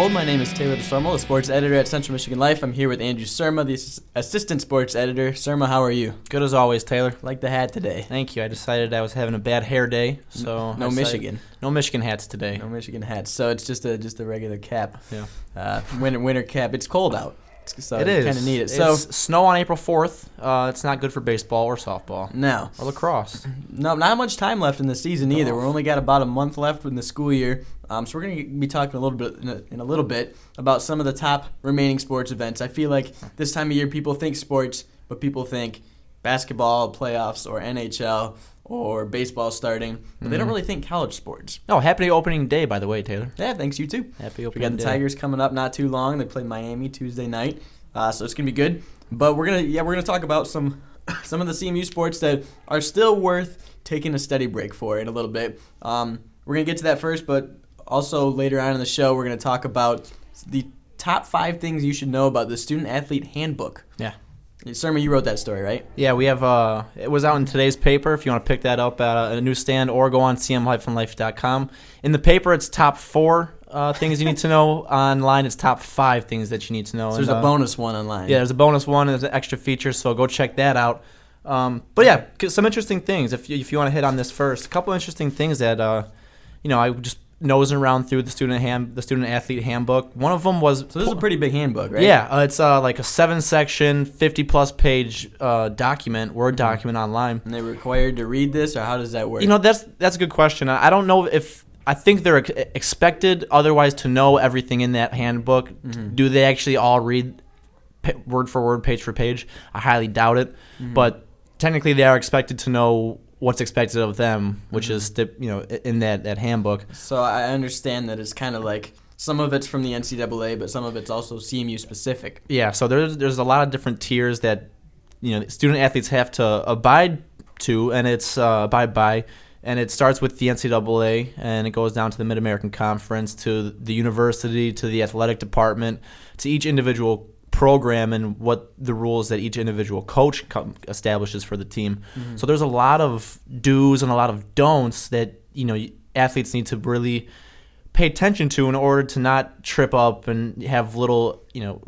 Unfold. My name is Taylor DesOrmeau, the sports editor at Central Michigan Life. I'm here with Andrew Surma, the ass- assistant sports editor. Surma, how are you? Good as always, Taylor. Like the hat today. Thank you. I decided I was having a bad hair day, so No I decided- Michigan. No Michigan hats today. No Michigan hats. So it's just a just a regular cap. Yeah. Uh, winter winter cap. It's cold out. So it is. kind of need it. It's So snow on April fourth. Uh, it's not good for baseball or softball No, or lacrosse. no, not much time left in the season either. Oh. We're only got about a month left in the school year. Um, so we're going to be talking a little bit in a, in a little bit about some of the top remaining sports events. I feel like this time of year people think sports, but people think basketball playoffs or NHL or baseball starting, but they don't Mhm. really think college sports. Oh, happy opening day, by the way, Taylor. Yeah, thanks you too. Happy opening. Day. We got the day. Tigers coming up not too long. They play Miami Tuesday night, uh, so it's gonna be good. But we're gonna yeah we're gonna talk about some some of the CMU sports that are still worth taking a steady break for in a little bit. Um, we're gonna get to that first, but also later on in the show we're gonna talk about the top five things you should know about the student athlete handbook. Yeah. Surma, you wrote that story, right? Yeah, we have. Uh, it was out in today's paper. If you want to pick that up at a newsstand or go on cm-life.com. In the paper, it's top four uh, things you need to know. Online, it's top five things that you need to know. So there's And, a uh, bonus one online. Yeah, there's a bonus one and there's an extra feature, so go check that out. Um, but yeah, some interesting things. If you, if you want to hit on this first, a couple interesting things that uh, you know I just nosing around through the student hand, the student athlete handbook. One of them was So this is a pretty big handbook, right? yeah, uh, it's uh, like a seven section, fifty plus page uh, document, word Mm-hmm. document online. And they're required to read this, or how does that work? You know, that's that's a good question. I don't know if I think they're ex- expected otherwise to know everything in that handbook. Mhm. Do they actually all read pa- word for word, page for page? I highly doubt it. Mhm. But technically, they are expected to know what's expected of them, which Mhm. is stip- you know in that that handbook. So I understand that it's kind of like some of it's from the NCAA, but some of it's also CMU specific. Yeah, so there's there's a lot of different tiers that you know student athletes have to abide to, and it's uh, abide by, and it starts with the NCAA, and it goes down to the Mid American Conference, to the university, to the athletic department, to each individual program, and what the rules that each individual coach co- establishes for the team. So there's a lot of do's and a lot of don'ts that you know athletes need to really pay attention to in order to not trip up and have little you know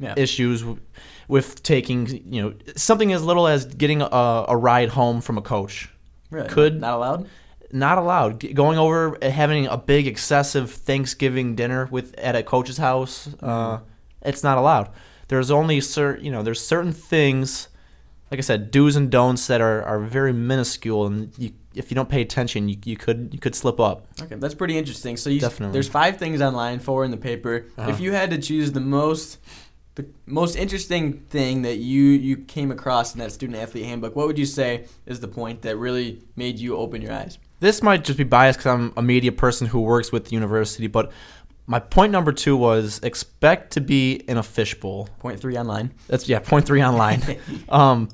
yeah. issues w- with taking you know something as little as getting a, a ride home from a coach Really? could- not allowed. not allowed going over having a big excessive thanksgiving dinner with at a coach's house uh, it's not allowed there's only certain you know there's certain things like i said do's and don'ts that are, are very minuscule and you, if you don't pay attention you, you could you could slip up Okay, that's pretty interesting. So you, Definitely. there's five things online, four in the paper. Uh-huh. If you had to choose the most, the most interesting thing that you you came across in that student athlete handbook, what would you say is the point that really made you open your eyes? this might just be biased because I'm a media person who works with the university, but my point number two was expect to be in a fishbowl. Point three online. That's yeah, point three online. um,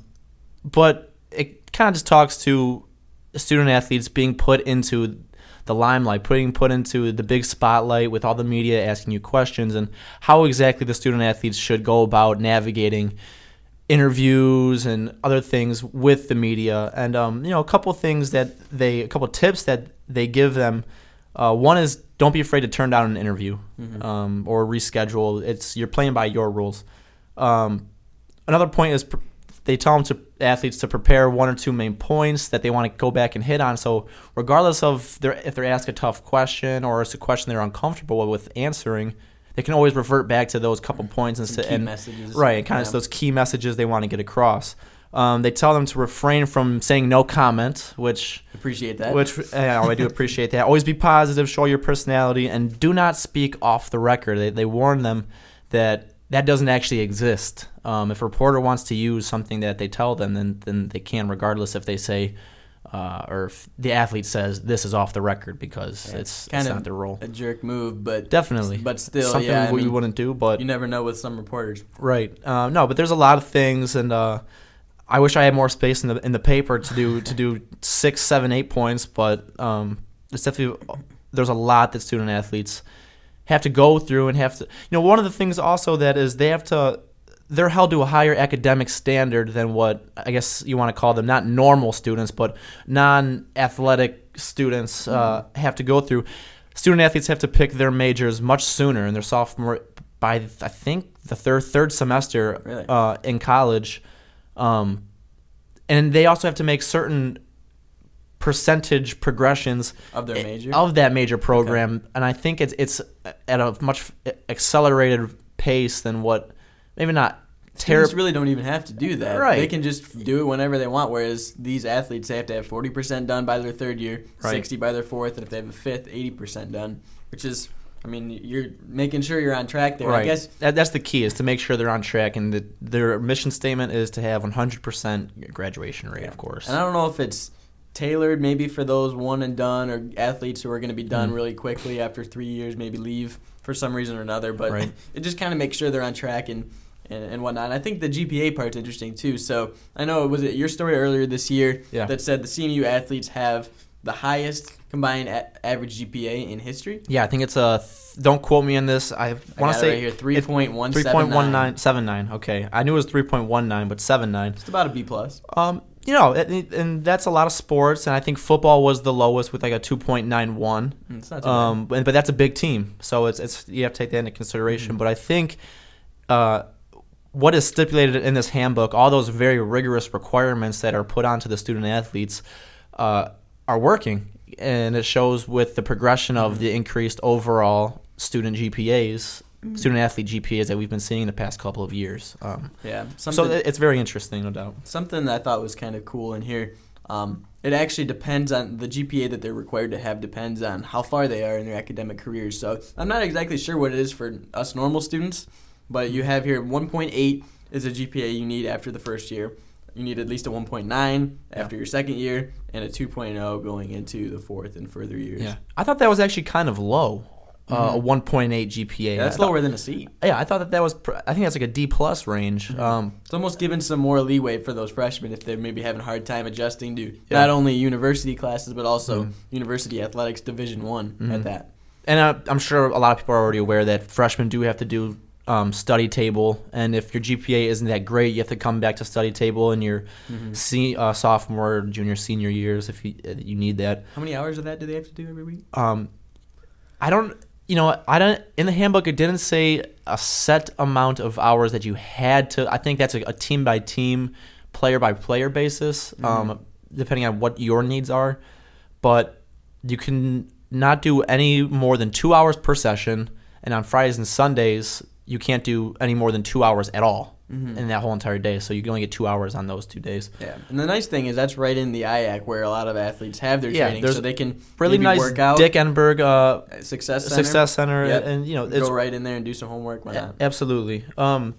but it kind of just talks to student athletes being put into the limelight, putting put into the big spotlight with all the media asking you questions, and how exactly the student athletes should go about navigating interviews and other things with the media. And um, you know, a couple things that they, a couple tips that they give them. Uh, one is don't be afraid to turn down an interview Mhm. um, or reschedule. It's you're playing by your rules. Um, another point is pr- they tell them to athletes to prepare one or two main points that they want to go back and hit on. So regardless of their if they're asked a tough question or it's a question they're uncomfortable with answering, they can always revert back to those couple points and, and messages. right and kind Yeah. of those key messages they want to get across. Um, they tell them to refrain from saying no comment, which Appreciate that. which uh, I do appreciate that. Always be positive, show your personality, and do not speak off the record. They, they warn them that that doesn't actually exist. Um, if a reporter wants to use something that they tell them, then then they can, regardless if they say uh, or if the athlete says this is off the record because Yeah, it's, kind it's of not their role. a jerk move, but Definitely, but still, something yeah. I we mean, wouldn't do, but you never know with some reporters. Right. Uh, no, but there's a lot of things, and uh, I wish I had more space in the in the paper to do to do six, seven, eight points. But um, it's definitely there's a lot that student athletes have to go through and have to. You know, one of the things also that is they have to. They're held to a higher academic standard than what I guess you want to call them, not normal students, but non-athletic students uh, have to go through. student athletes have to pick their majors much sooner in their sophomore by I think the third third semester Really? uh, in college, um, and they also have to make certain percentage progressions Of their major? of that major program, and I think it's it's at a much accelerated pace than what maybe not Students really don't even have to do that. Right. They can just do it whenever they want. Whereas these athletes, they have to have forty percent done by their third year, Right. sixty by their fourth, and if they have a fifth, eighty percent done. Which is, I mean, you're making sure you're on track there. Right. I guess that, that's the key is to make sure they're on track, and that their mission statement is to have 100% graduation rate, of course. And I don't know if it's tailored maybe for those one and done or athletes who are going to be done Mm. really quickly after three years, maybe leave for some reason or another. But Right. it just kind of makes sure they're on track and, and, and whatnot. And I think the GPA part's interesting too. So I know, it was it your story earlier this year Yeah. that said the CMU athletes have the highest combined a- average GPA in history? Yeah, I think it's a. Th- don't quote me on this. I want to say right here, 3.179. 3.1979. Okay, I knew it was 3.19, but 79. It's about a B plus. Um, you know, and, and that's a lot of sports, and I think football was the lowest with like a 2.91. Mm, It's not too bad. Um, but, but that's a big team, so it's it's you have to take that into consideration. But I think, uh, what is stipulated in this handbook, all those very rigorous requirements that are put onto the student athletes, uh, are working, and it shows with the progression of the increased overall student GPAs, student athlete GPAs that we've been seeing the past couple of years. Um, Yeah. so it's very interesting, no doubt. something that I thought was kind of cool in here. Um, it actually depends on the GPA that they're required to have depends on how far they are in their academic careers. So I'm not exactly sure what it is for us normal students, but you have here 1.8 is a GPA you need after the first year. You need at least a 1.9 after your second year, and a 2.0 going into the fourth and further years. Yeah, I thought that was actually kind of low, uh, a 1.8 GPA. Yeah, that's thought- lower than a C. Yeah, I thought that that was. Pr- I think that's like a D plus range. Um, It's almost giving some more leeway for those freshmen if they're maybe having a hard time adjusting to Yeah. not only university classes but also Mhm. university athletics division one at that. and uh, I'm sure a lot of people are already aware that freshmen do have to do um, study table, and if your GPA isn't that great, you have to come back to study table in your Mhm. se- uh, sophomore, junior, senior years if you uh, you need that. How many hours of that do they have to do every week? Um, I don't. You know, I don't. In the handbook, it didn't say a set amount of hours that you had to. I think that's a, a team by team, player by player basis, um, depending on what your needs are. But you can not do any more than two hours per session, and on Fridays and Sundays, you can't do any more than two hours at all Mhm. in that whole entire day. So you can only get two hours on those two days. Yeah, and the nice thing is that's right in the IAC where a lot of athletes have their Yeah, training, so they can Really nice work out. Dick Enberg uh, Success Center. Success Center, Yep. and you know it's Go right in there and do some homework. Why not? Absolutely. Um,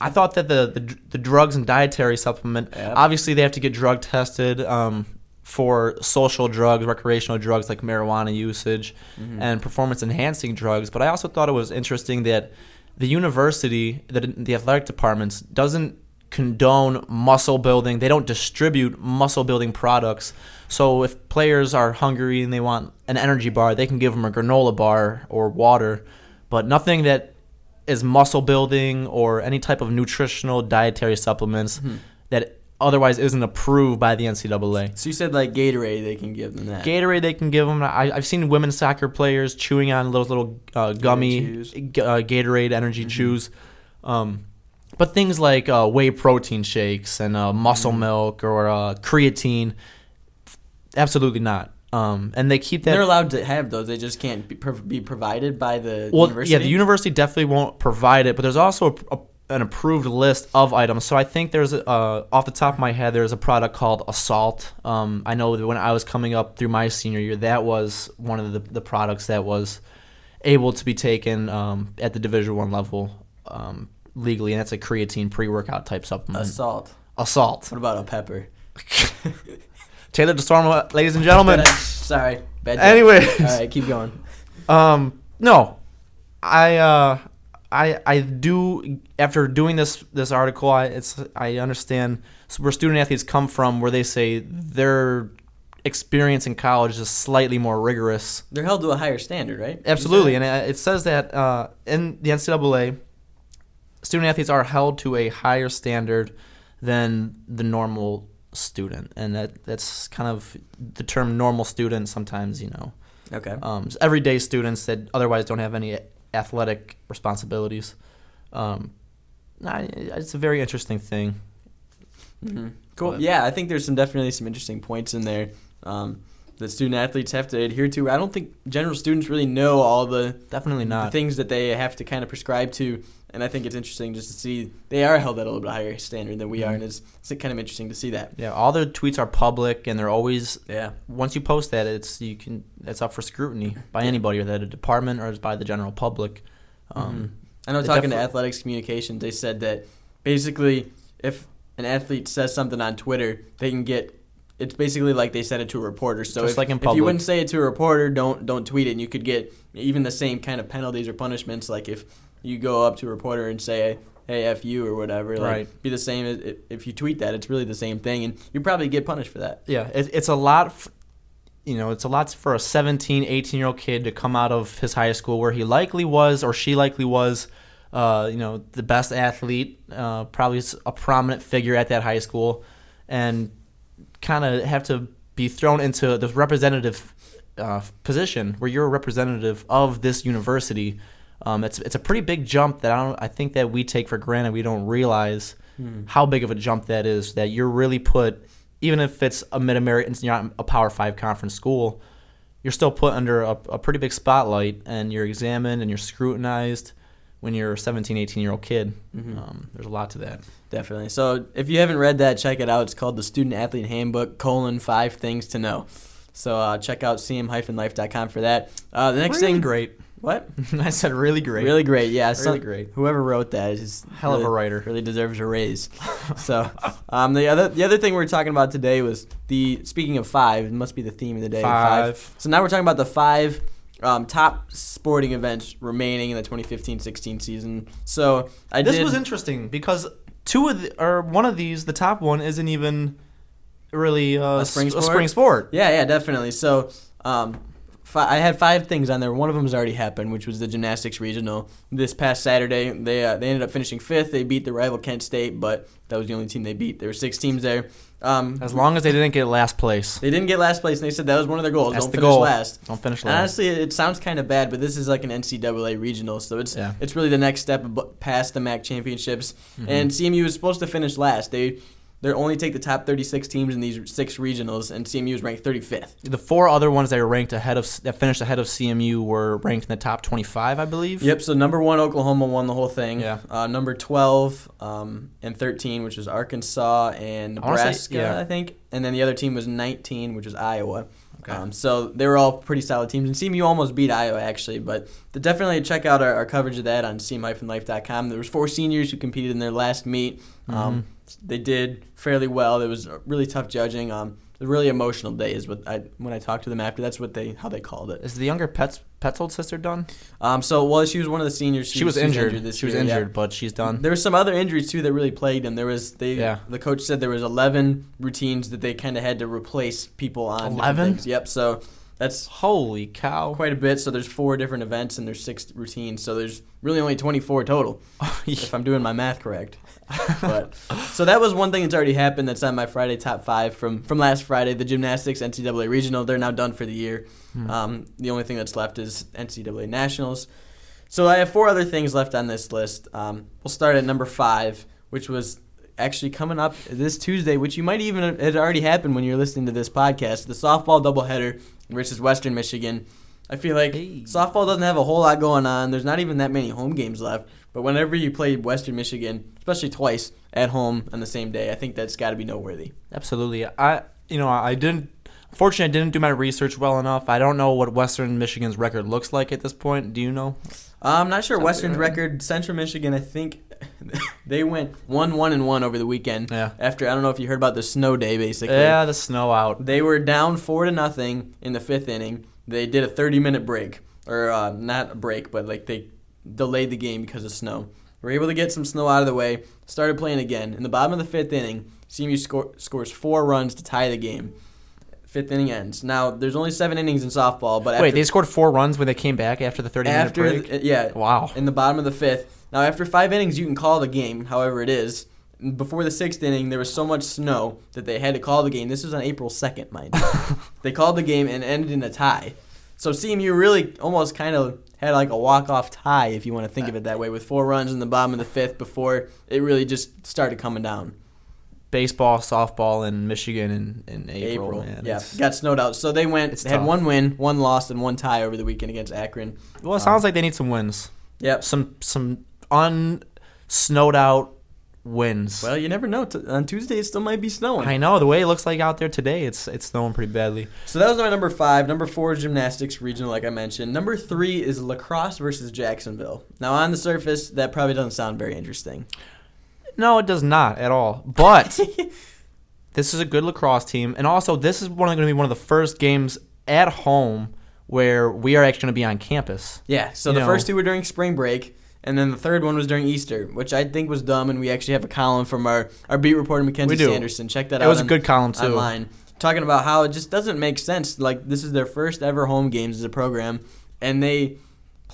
I thought that the, the the drugs and dietary supplement, Yep. obviously they have to get drug tested um, for social drugs, recreational drugs like marijuana usage, Mhm. and performance enhancing drugs. But I also thought it was interesting that the university, the, the athletic departments, doesn't condone muscle building. They don't distribute muscle building products. So if players are hungry and they want an energy bar, they can give them a granola bar or water, but nothing that is muscle building or any type of nutritional dietary supplements Mhm. that otherwise isn't approved by the NCAA. So you said like Gatorade, they can give them that. Gatorade, they can give them. I, I've seen women's soccer players chewing on those little uh, gummy g- uh, Gatorade energy Mhm. chews. Um, but things like uh, whey protein shakes and uh, muscle Mhm. milk or uh, creatine, absolutely not. Um, and they keep that. They're allowed to have those. They just can't be, be provided by the well, university. yeah, the university definitely won't provide it, but there's also a, a, an approved list of items. So I think there's, uh, off the top of my head, there's a product called Assault. Um, I know that when I was coming up through my senior year, that was one of the, the products that was able to be taken um, at the Division One level um, legally, and that's a creatine pre-workout type supplement. assault. Assault. What about a pepper? Taylor DesOrmeau, ladies and gentlemen. Sorry. Bad. Anyways. All right, keep going. Um, no, I uh, I I do after doing this this article. I it's I understand where student athletes come from, where they say their experience in college is slightly more rigorous. They're held to a higher standard, right? Absolutely, and it says that uh, in the NCAA, student athletes are held to a higher standard than the normal student, and that that's kind of the term normal student. Sometimes you know Okay. Um, everyday students that otherwise don't have any athletic responsibilities. Um, it's a very interesting thing. Mm-hmm. Cool. But, yeah, I think there's some definitely some interesting points in there. Um, that student athletes have to adhere to. I don't think general students really know all the definitely not the things that they have to kind of prescribe to. And I think it's interesting just to see they are held at a little bit higher standard than we mm-hmm. are, and it's, it's kind of interesting to see that. Yeah, all their tweets are public, and they're always yeah. Once you post that, it's you can it's up for scrutiny by anybody, whether a department or by the general public. Um, mm-hmm. I know talking to athletics communications, they said that basically if an athlete says something on Twitter, they can get it's basically like they said it to a reporter. So Just if, like if you wouldn't say it to a reporter, don't don't tweet it. And you could get even the same kind of penalties or punishments. Like if you go up to a reporter and say, "Hey, f you" or whatever, like right. be the same if you tweet that. It's really the same thing, and you probably get punished for that. Yeah, it, it's a lot. F- you know, it's a lot for a 17, 18 year old kid to come out of his high school where he likely was or she likely was. Uh, you know, the best athlete, uh, probably a prominent figure at that high school, and kind of have to be thrown into the representative uh, position where you're a representative of this university. Um, it's it's a pretty big jump that I don't I think that we take for granted. We don't realize hmm. how big of a jump that is. That you're really put, even if it's a mid American, you're not a Power Five conference school, you're still put under a, a pretty big spotlight, and you're examined and you're scrutinized when you're a 17, 18 year old kid. Mm-hmm. Um, there's a lot to that. Definitely. So if you haven't read that, check it out. It's called the Student Athlete Handbook: colon five things to know. So uh, check out cm-life.com for that. Uh, the next really thing, great. What? I said really great. Really great. Yeah, really some, great. Whoever wrote that is hell really, of a writer. Really deserves a raise. so, um, the other the other thing we are talking about today was the speaking of five. It must be the theme of the day. Five. five. So now we're talking about the five um, top sporting events remaining in the 2015-16 season. So I this did, was interesting because two of the, or one of these, the top one, isn't even really uh, a spring sport. A spring sport. Yeah, yeah, definitely. So um, I had five things on there. One of them has already happened, which was the gymnastics regional this past Saturday. They uh, they ended up finishing fifth. They beat the rival Kent State, but that was the only team they beat. There were six teams there. Um, as long as they didn't get last place. They didn't get last place, and they said that was one of their goals. That's Don't the finish goal. last. Don't finish last. And honestly, it sounds kind of bad, but this is like an NCAA regional, so it's yeah. it's really the next step past the MAC championships. Mm-hmm. And CMU was supposed to finish last. They they only take the top 36 teams in these six regionals, and CMU is ranked 35th. The four other ones that were ranked ahead of that finished ahead of CMU were ranked in the top 25, I believe. Yep. So number one, Oklahoma won the whole thing. Yeah. Uh, number 12 um, and 13, which was Arkansas and Nebraska, I, say, yeah. I think, and then the other team was 19, which was Iowa. Okay. Um, so they were all pretty solid teams, and CMU almost beat Iowa actually. But definitely check out our, our coverage of that on cm-life.com. There was four seniors who competed in their last meet. Um, mm-hmm they did fairly well. It was really tough judging. Um, a really emotional day is what I when I talked to them after. That's what they how they called it. Is the younger Pet's Pet's old sister done? Um, so well, she was one of the seniors. She, she was, injured. injured she was year, injured, yeah. but she's done. There were some other injuries too that really plagued him. There was they. Yeah. The coach said there was eleven routines that they kind of had to replace people on. Eleven. Yep. So that's holy cow, quite a bit. So there's four different events and there's six routines. So there's really only 24 total, if I'm doing my math correct. but so that was one thing that's already happened. That's on my Friday top five from from last Friday. The gymnastics NCAA regional. They're now done for the year. Hmm. Um, the only thing that's left is NCAA nationals. So I have four other things left on this list. Um, we'll start at number five, which was actually coming up this Tuesday, which you might even it already happened when you're listening to this podcast. The softball doubleheader versus Western Michigan. I feel like hey. softball doesn't have a whole lot going on. There's not even that many home games left. But whenever you play Western Michigan, especially twice at home on the same day, I think that's got to be noteworthy. Absolutely. I you know I didn't. Fortunately, I didn't do my research well enough. I don't know what Western Michigan's record looks like at this point. Do you know? I'm not sure. Western's right. record. Central Michigan, I think they went one one and one over the weekend. Yeah. After I don't know if you heard about the snow day, basically. Yeah, the snow out. They were down four to nothing in the fifth inning. They did a 30 minute break, or uh, not a break, but like they delayed the game because of snow. Were able to get some snow out of the way. Started playing again. In the bottom of the fifth inning, CMU score, scores four runs to tie the game. Fifth inning ends. Now there's only seven innings in softball, but wait, they scored four runs when they came back after the 30 minute break. The, yeah. Wow. In the bottom of the fifth, now, after five innings, you can call the game, however it is. Before the sixth inning, there was so much snow that they had to call the game. This was on April 2nd, mind you. they called the game and ended in a tie. So CMU really almost kind of had like a walk off tie, if you want to think of it that way, with four runs in the bottom of the fifth before it really just started coming down. Baseball, softball in Michigan in, in April. April, man. yeah, It's- got snowed out. So they went, they had one win, one loss, and one tie over the weekend against Akron. Well, it sounds um, like they need some wins. Yep. Some some un snowed out wins. Well, you never know. T- on Tuesday, it still might be snowing. I know the way it looks like out there today. It's it's snowing pretty badly. So that was my number five. Number four is gymnastics regional, like I mentioned. Number three is lacrosse versus Jacksonville. Now, on the surface, that probably doesn't sound very interesting. No, it does not at all. But this is a good lacrosse team, and also this is one going to be one of the first games at home where we are actually going to be on campus. Yeah. So You the know- first two were during spring break, and then the third one was during Easter, which I think was dumb. And we actually have a column from our, our beat reporter Mackenzie. Sanderson. Check that It out. It was a good column too. online talking about how it just doesn't make sense. Like this is their first ever home games as a program, and they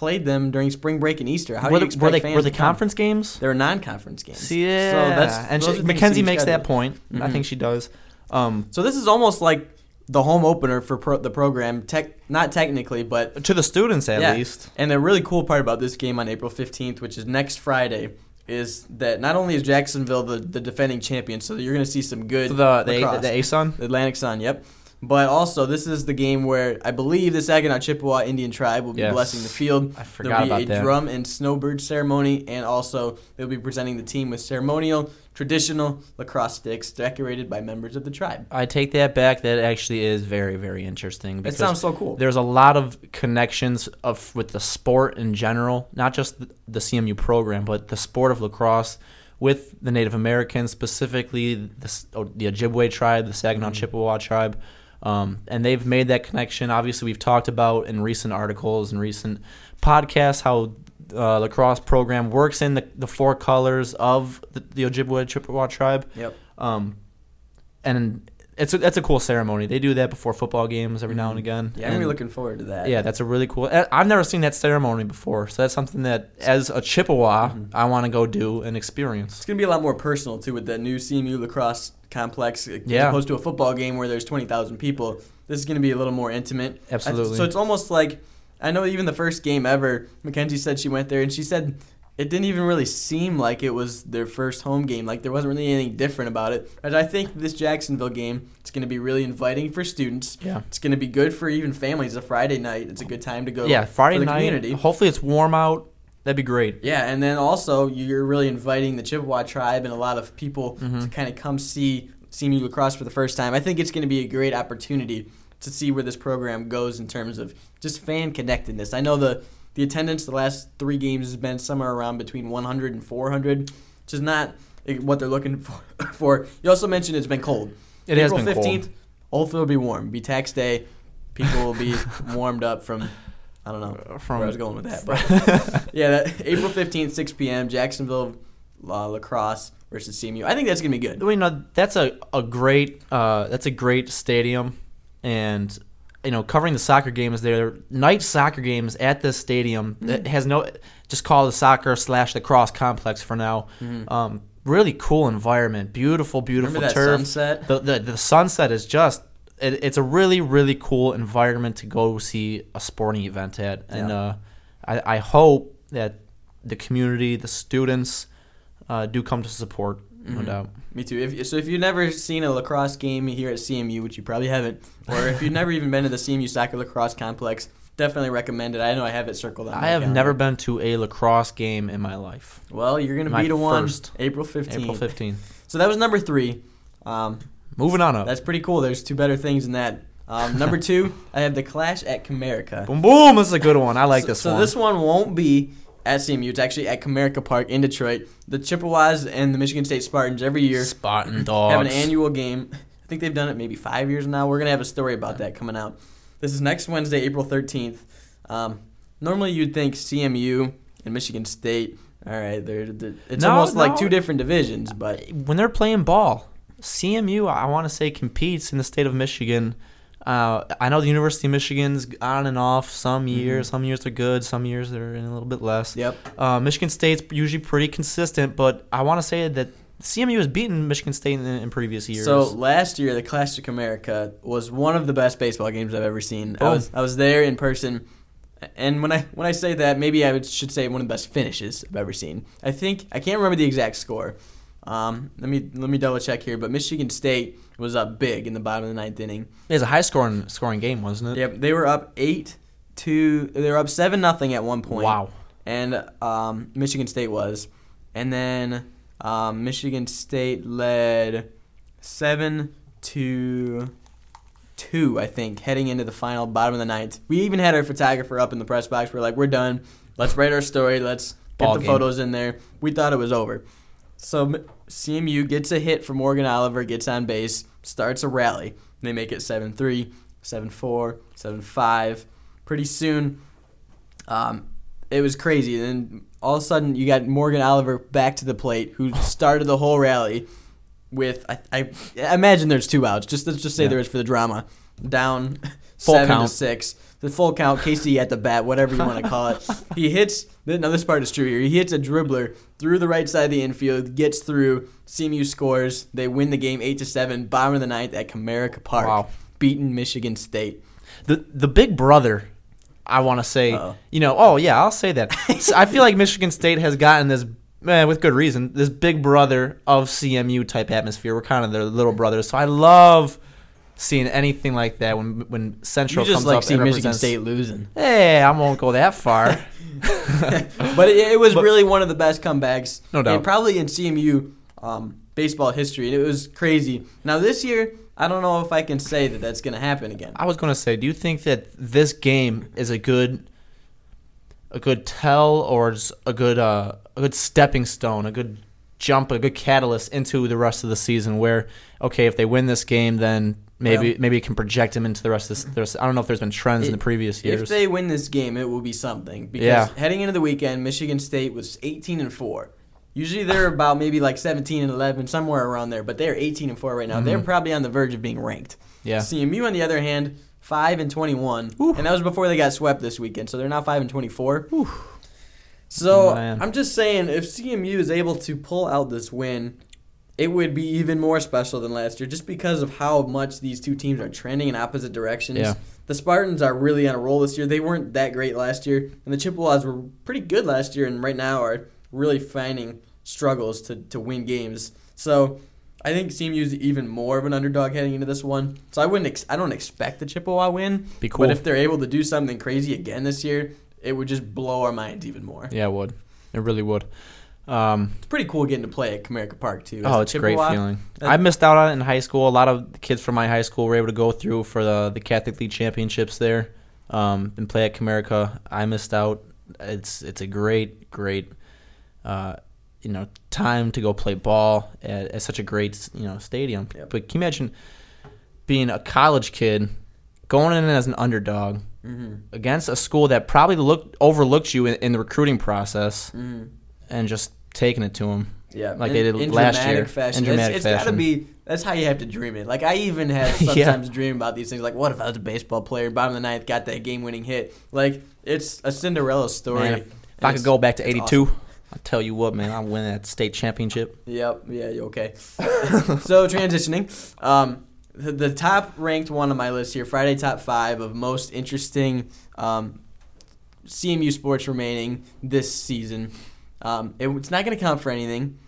played them during spring break and Easter. How do were, you they, expect were they fans were they to come? conference games? They were non-conference games. Yeah. So that's and she, Mackenzie makes that point. I Mhm. think she does. Um, So this is almost like the home opener for pro- the program. Tech, not technically, but to the students at Yeah. least. and the really cool part about this game on April 15th, which is next Friday, is that not only is Jacksonville the, the defending champion, so you're going to see some good the the, lacrosse. the ASUN. The Atlantic Sun, yep. But also, this is the game where I believe the Saginaw Chippewa Indian tribe will be Yes. blessing the field. I forgot There'll be about a that. drum and snowbird ceremony, and also they'll be presenting the team with ceremonial, traditional lacrosse sticks decorated by members of the tribe. I take that back. That actually is very very interesting. It sounds so cool. There's a lot of connections of with the sport in general, not just the, the CMU program, but the sport of lacrosse with the Native Americans, specifically the, oh, the Ojibwe tribe, the Saginaw Mhm. Chippewa tribe. Um, and they've made that connection. Obviously, we've talked about in recent articles and recent podcasts how uh, lacrosse program works in the, the four colors of the, the Ojibwe Chippewa tribe. Yep. Um, and it's a, that's a cool ceremony. They do that before football games every now and again. Mm-hmm. Yeah, I'm really looking forward to that. yeah, that's a really cool. I've never seen that ceremony before, so that's something that, as a Chippewa, Mhm. I want to go do and experience. It's gonna be a lot more personal too with the new CMU lacrosse complex as Yeah. opposed to a football game where there's twenty thousand people. This is gonna be a little more intimate. Absolutely. so it's almost like I know even the first game ever, Mackenzie said she went there and she said it didn't even really seem like it was their first home game. Like there wasn't really anything different about it. And I think this Jacksonville game it's gonna be really inviting for students. Yeah, It's gonna be good for even families. A Friday night, it's a good time to go. yeah. Friday night. community. Hopefully, it's warm out. That'd be great. Yeah, and then also you're really inviting the Chippewa tribe and a lot of people to Mhm. kind of come see CMU lacrosse for the first time. I think it's going to be a great opportunity to see where this program goes in terms of just fan connectedness. I know the the attendance the last three games has been somewhere around between 100 and 400, which is not what they're looking for. for. You also mentioned it's been cold. It has April been 15th, cold. hopefully it'll be warm. Be tax day. People will be warmed up from I don't know Uh, From where I was going with that, but yeah, that, April fifteenth, six p.m. Jacksonville uh, lacrosse versus CMU. I think that's gonna be good. You know, that's a, a great uh, that's a great stadium, and you know, covering the soccer games there, night soccer games at this stadium Mm-hmm. that has no just call the soccer slash the cross complex for now. Mhm. Um, really cool environment, beautiful, beautiful turf. sunset? The, the the sunset is just it, it's a really really cool environment to go see a sporting event at, and Yeah. uh, I I hope that the community, the students, uh, do come to support. No Mhm. doubt. Me too. If, so if you've never seen a lacrosse game here at CMU, which you probably haven't, or if you've never even been to the CMU soccer lacrosse complex, definitely recommend it. I know I have it circled on. I have calendar. never been to a lacrosse game in my life. Well, you're gonna My be to one. April fifteenth. April 15th. So that was number three. Um, Moving on up. that's pretty cool. There's two better things than that. Um, number two, I have the Clash at Comerica. boom, boom. This is a good one. I like so, this so one. this one won't be at CMU. It's actually at Comerica Park in Detroit. The Chippewas and the Michigan State Spartans every year Spartan dogs. have an annual game. I think they've done it maybe five years now. We're gonna have a story about that coming out. This is next Wednesday, April thirteenth. Um, normally, you'd think CMU and Michigan State. All right, they're, they're it's No, almost like two different divisions, but when they're playing ball, CMU, I want to say, competes in the state of Michigan. Uh, I know the University of Michigan's on and off. Some years, Mhm. some years they're good. Some years they're in a little bit less. yep. Uh, Michigan State's usually pretty consistent, but I want to say that CMU has beaten Michigan State in, in previous years. So last year, the Clash at Comerica was one of the best baseball games I've ever seen. I was I was there in person, and when I when I say that, maybe I would, should say one of the best finishes I've ever seen. I think I can't remember the exact score. Um, let me let me double check here. But Michigan State was up big in the bottom of the ninth inning. it was a high scoring scoring game, wasn't it? Yep, they were up eight to they were up seven nothing at one point. Wow. and um, Michigan State was, and then um, Michigan State led seven to two, I think, heading into the final bottom of the ninth. We even had our photographer up in the press box. We're like, we're done. Let's write our story. Let's get Ball the game. photos in there. We thought it was over. So CMU gets a hit from Morgan Oliver, gets on base, starts a rally. They make it 7 3, 7 4, 7 5. Pretty soon, um, it was crazy. And then all of a sudden, you got Morgan Oliver back to the plate, who started the whole rally with I, I, I imagine there's two outs. Just let's just say Yeah. there is for the drama. Down Full seven count. to six. The full count. Casey at the bat, whatever you want to call it. He hits. Now this part is true here. He hits a dribbler through the right side of the infield, gets through. CMU scores. They win the game eight to seven. Bottom of the ninth at Comerica Park, Wow. beating Michigan State. The the big brother, I want to say, Uh-oh. you know, oh yeah, I'll say that. I feel like Michigan State has gotten this, eh, with good reason, this big brother of CMU type atmosphere. We're kind of their little brothers, so I love seeing anything like that when when Central You just comes like up. seeing and Michigan State losing. Hey, I won't go that far. but it, it was But- really one of the best comebacks, No doubt. and probably in CMU um, baseball history. And it was crazy. Now this year, I don't know if I can say that that's going to happen again. I was going to say, do you think that this game is a good, a good tell or a good, uh, a good stepping stone, a good jump, a good catalyst into the rest of the season? Where, okay, if they win this game, then maybe maybe it can project them into the rest of this. the rest- I don't know if there's been trends in the previous years. If they win this game, it will be something. Because Yeah. heading into the weekend, Michigan State was 18 and four. Usually they're about maybe like 17 and 11, somewhere around there. But they're 18 and four right now. They're Mhm. probably on the verge of being ranked. yeah, CMU, on the other hand, five and 21, Oof. and that was before they got swept this weekend. So they're now five and 24. So Man. I'm just saying, if CMU is able to pull out this win, it would be even more special than last year, just because of how much these two teams are trending in opposite directions. Yeah. The Spartans are really on a roll this year. They weren't that great last year, and the Chippewas were pretty good last year, and right now are really finding struggles to, to win games. So I think CMU is even more of an underdog heading into this one. So I wouldn't. Ex- I don't expect the Chippewa win. Be cool. But if they're able to do something crazy again this year, it would just blow our minds even more. yeah, it would. It really would. Um, It's pretty cool getting to play at Comerica Park too. Oh, it's a great feeling. I missed out on it in high school. A lot of the kids from my high school were able to go through for the the Catholic League championships there, um, and play at Comerica. I missed out. It's it's a great great, uh, you know, time to go play ball at, at such a great you know stadium. Yep. But can you imagine being a college kid, going in as an underdog Mhm. against a school that probably looked overlooked you in, in the recruiting process, Mhm. And just taking it to them? Yeah, Like in, they did in last dramatic year. Fashion. In dramatic it's, it's gotta fashion. be. That's how you have to dream it. Like I even have Yeah. sometimes dream about these things. Like what if I was a baseball player, bottom of the ninth, got that game-winning hit? Like it's a Cinderella story. Man, if, if I could go back to '82, awesome. I'll tell you what, man, I'll win that state championship. Yep. Yeah. You okay? so transitioning. Um, the, the top ranked one on my list here, Friday top five of most interesting um, CMU sports remaining this season. Um, it, it's not going to count for anything.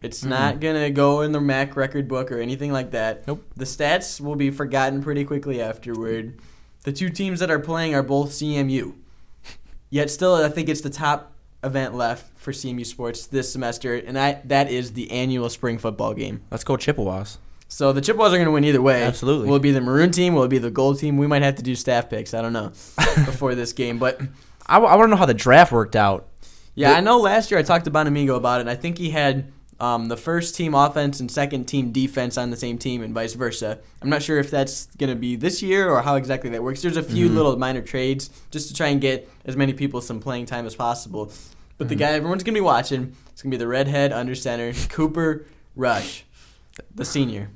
It's Mm. not going to go in the MAC record book or anything like that. Nope. The stats will be forgotten pretty quickly afterward. The two teams that are playing are both CMU. Yet still, I think it's the top event left for CMU sports this semester, and I, that is the annual spring football game. Let's go Chippewas. So the Chippewas are going to win either way. Absolutely. Will it be the maroon team? Will it be the gold team? We might have to do staff picks. I don't know before this game, but I, want to know how the draft worked out. Yeah, I know last year I talked to Bonamego about it. and I think he had um, the first team offense and second team defense on the same team, and vice versa. I'm not sure if that's going to be this year or how exactly that works. There's a few Mhm. little minor trades just to try and get as many people some playing time as possible. But the Mhm. guy everyone's going to be watching is going to be the redhead under center, Cooper Rush, the senior.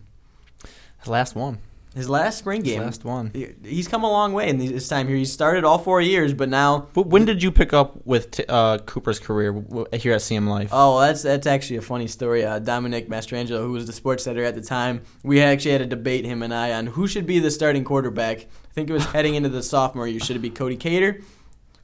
His last one. His last spring His game. last one. he- He's come a long way in this time here. He started all four years, but now But when did you pick up with t- uh, Cooper's career here at CM Life? Oh, that's that's actually a funny story. Uh, Dominic Mastrangelo, who was the sports editor at the time, we actually had a debate him and I on who should be the starting quarterback. I think it was heading into the sophomore year. Should it be Cody Kater,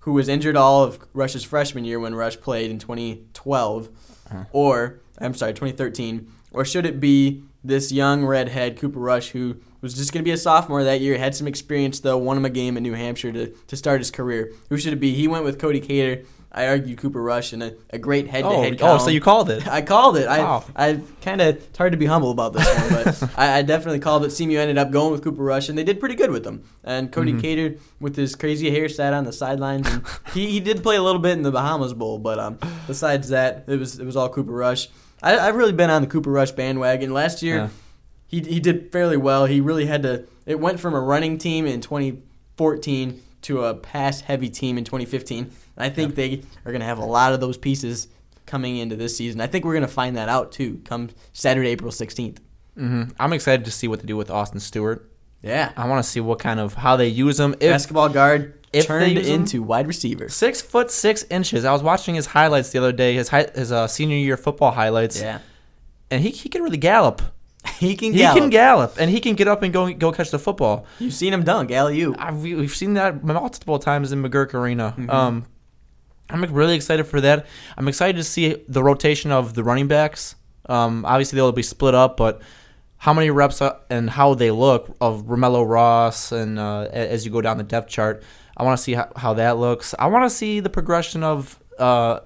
who was injured all of Rush's freshman year when Rush played in 2012, Uh-huh. or I'm sorry, 2013, or should it be this young redhead Cooper Rush who was just going to be a sophomore that year, had some experience though, won him a game in New Hampshire to, to start his career. Who should it be? He went with Cody Kater. I argued Cooper Rush in a, a great oh, head-to-head. oh, so you called it. I called it. I Wow. I kind of it's hard to be humble about this one, but I, I definitely called it. CMU ended up going with Cooper Rush, and they did pretty good with him. And Cody Mhm. Kater with his crazy hair sat on the sidelines, and he, he did play a little bit in the Bahamas Bowl, but um besides that, it was it was all Cooper Rush. I, I've really been on the Cooper Rush bandwagon. Last year, Yeah. he he did fairly well. He really had to. It went from a running team in 2014 to a pass heavy team in 2015. And I think they are going to have a lot of those pieces coming into this season. I think we're going to find that out too come Saturday, April 16th. hmm I'm excited to see what they do with Austin Stewart. Yeah. I want to see what kind of how they use him. If Basketball guard if turned into wide receiver. six foot six inches. I was watching his highlights the other day. His hi- his uh, senior year football highlights. Yeah. and he, he can really gallop. He can He gallop. can gallop, and he can get up and go go catch the football. You've seen him dunk, alley oop. I've, we- we've seen that multiple times in McGuirk Arena. Mhm. Um, I'm really excited for that. I'm excited to see the rotation of the running backs. Um, obviously they'll be split up, but how many reps uh, and how they look of Romello Ross and uh, as you go down the depth chart, I want to see how, how that looks. I want to see the progression of uh,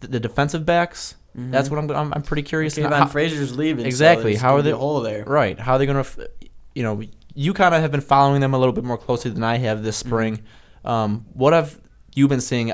the, the defensive backs. That's what I'm, I'm. I'm pretty curious. How- Frazier's leaving. Exactly. there's How are they- a hole there? Right. How are they going to, you know, you kind of have been following them a little bit more closely than I have this spring. Um, what have you been seeing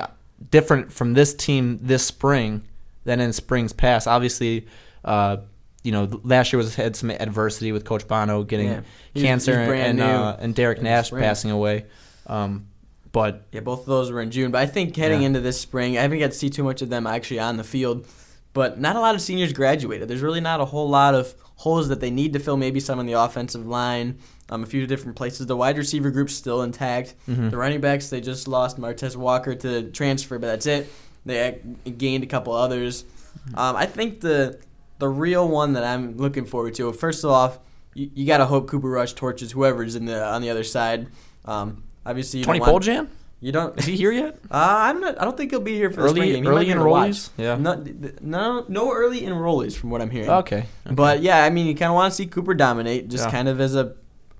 different from this team this spring than in springs past? Obviously, uh, you know, last year was had some adversity with Coach Bono getting Yeah. He's- cancer he's and new uh, and Derrick Nash passing away. Um, but Yeah, both of those were in June. But I think heading Yeah. into this spring, I haven't got to see too much of them actually on the field. But not a lot of seniors graduated. There's really not a whole lot of holes that they need to fill. Maybe some on the offensive line, um, a few different places. The wide receiver group's still intact. Mhm. The running backs, they just lost Martez Walker to transfer, but that's it. They gained a couple others. Um, I think the the real one that I'm looking forward to. First off, you, you got to hope Cooper Rush torches whoever's in the on the other side. Um, obviously, you Tony don't want- Poljan You don't. is he here yet? Uh, I'm not. I don't think he'll be here for the spring early game. Early be here to watch. enrollees. Yeah. No, no, no early enrollees from what I'm hearing. Okay. okay. But yeah, I mean, you kind of want to see Cooper dominate, just Yeah. kind of as a.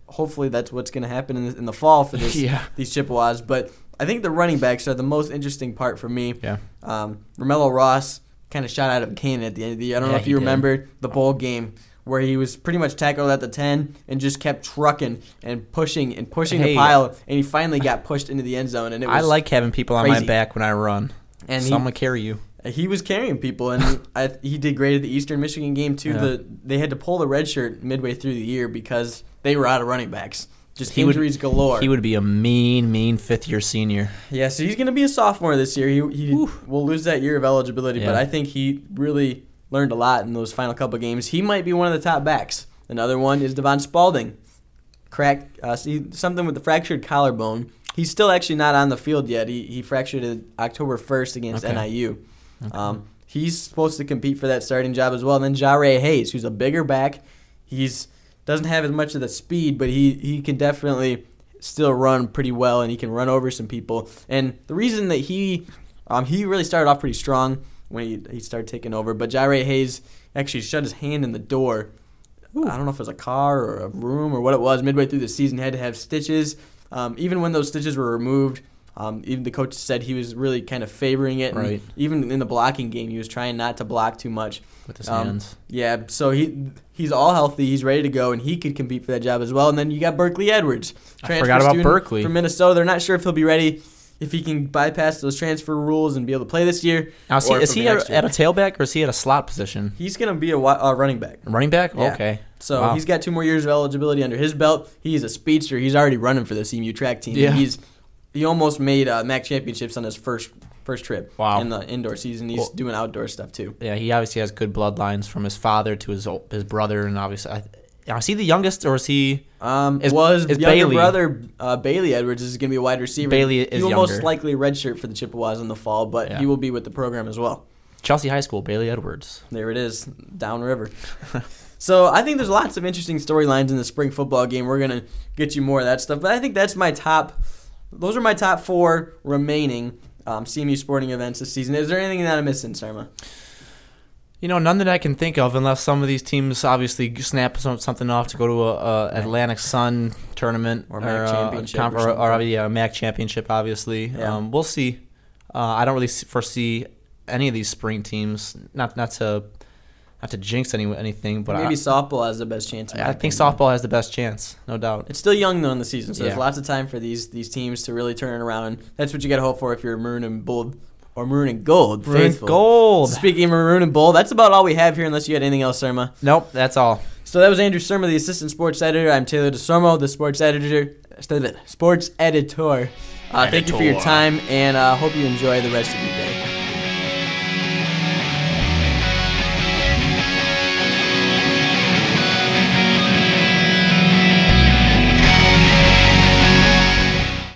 Hopefully, that's what's going to happen in the, in the fall for this yeah. these Chippewas. But I think the running backs are the most interesting part for me. Yeah. Um, Romello Ross kind of shot out of a cannon at the end of the year. I don't know if you did. remember the bowl game where he was pretty much tackled at the 10 and just kept trucking and pushing and pushing Hey. the pile, and he finally got pushed into the end zone. And it was I like having people on my back when I run. and so he, I'm gonna carry you. he was carrying people, and I, he did great at the Eastern Michigan game too. Yeah. The they had to pull the red shirt midway through the year because they were out of running backs. Just He would- injuries galore. He would be a mean, mean fifth year senior. Yeah, so he's going to be a sophomore this year. He, he will lose that year of eligibility, but I think he really learned a lot in those final couple games. He might be one of the top backs. Another one is Devon Spalding. Crack, uh, see something with the fractured collarbone. He's still actually not on the field yet. He, he fractured it October 1st against Okay. NIU. Um, he's supposed to compete for that starting job as well. And then Jahray Hayes, who's a bigger back. He's doesn't have as much of the speed, but he, he can definitely still run pretty well, and he can run over some people. And the reason that he um, he really started off pretty strong when he, he started taking over, but Jahray Hayes actually shut his hand in the door. I don't know if it was a car or a room or what it was. Midway through the season, he had to have stitches. Um, even when those stitches were removed, um, even the coach said he was really kind of favoring it. and Right. Even in the blocking game, he was trying not to block too much. with his Um, hands. Yeah, so he he's all healthy. He's ready to go, and he could compete for that job as well. And then you got Berkeley Edwards, I forgot about Berkeley. from Minnesota. They're not sure if he'll be ready, if he can bypass those transfer rules and be able to play this year. Now, is he, is he at, at a tailback or is he at a slot position? He's gonna be a uh, running back. Running back? Yeah. Okay. So Wow. he's got two more years of eligibility under his belt. He's a speedster. He's already running for the CMU track team. Yeah. He's he almost made uh, MAC championships on his first first trip. Wow. In the indoor season, he's Well- doing outdoor stuff too. Yeah, he obviously has good bloodlines from his father to his his brother, and obviously, I, is he the youngest or is he? Um, Is- was is younger Bailey- brother uh, Bailey Edwards is going to be a wide receiver. Bailey he is will most likely redshirt for the Chippewas in the fall, but Yeah. he will be with the program as well. Chelsea High School, Bailey Edwards. There it is, downriver. so I think there's lots of interesting storylines in the spring football game. We're gonna get you more of that stuff, but I think that's my top. Those are my top four remaining um, CMU sporting events this season. Is there anything that I'm missing, Surma? You know, none that I can think of, unless some of these teams obviously snap something off to go to a, a Atlantic Sun tournament Or MAC uh, championship or or, or, yeah, MAC championship. Obviously, Yeah. um, we'll see. Uh, I don't really foresee any of these spring teams. Not not to not to jinx any anything, but Maybe I, softball has the best chance. in I think opinion. softball has the best chance, no doubt. It's still young though in the season, so there's lots of time for these these teams to really turn it around. That's what you got to hope for if you're maroon and gold or maroon and gold. Maroon faithful. gold. Speaking of maroon and gold, that's about all we have here, unless you had anything else, Surma. Nope, that's all. So that was Andrew Surma, the assistant sports editor. I'm Taylor DesOrmeau, the sports editor. Sports editor. Uh, thank you for your time, and uh, hope you enjoy the rest of your day.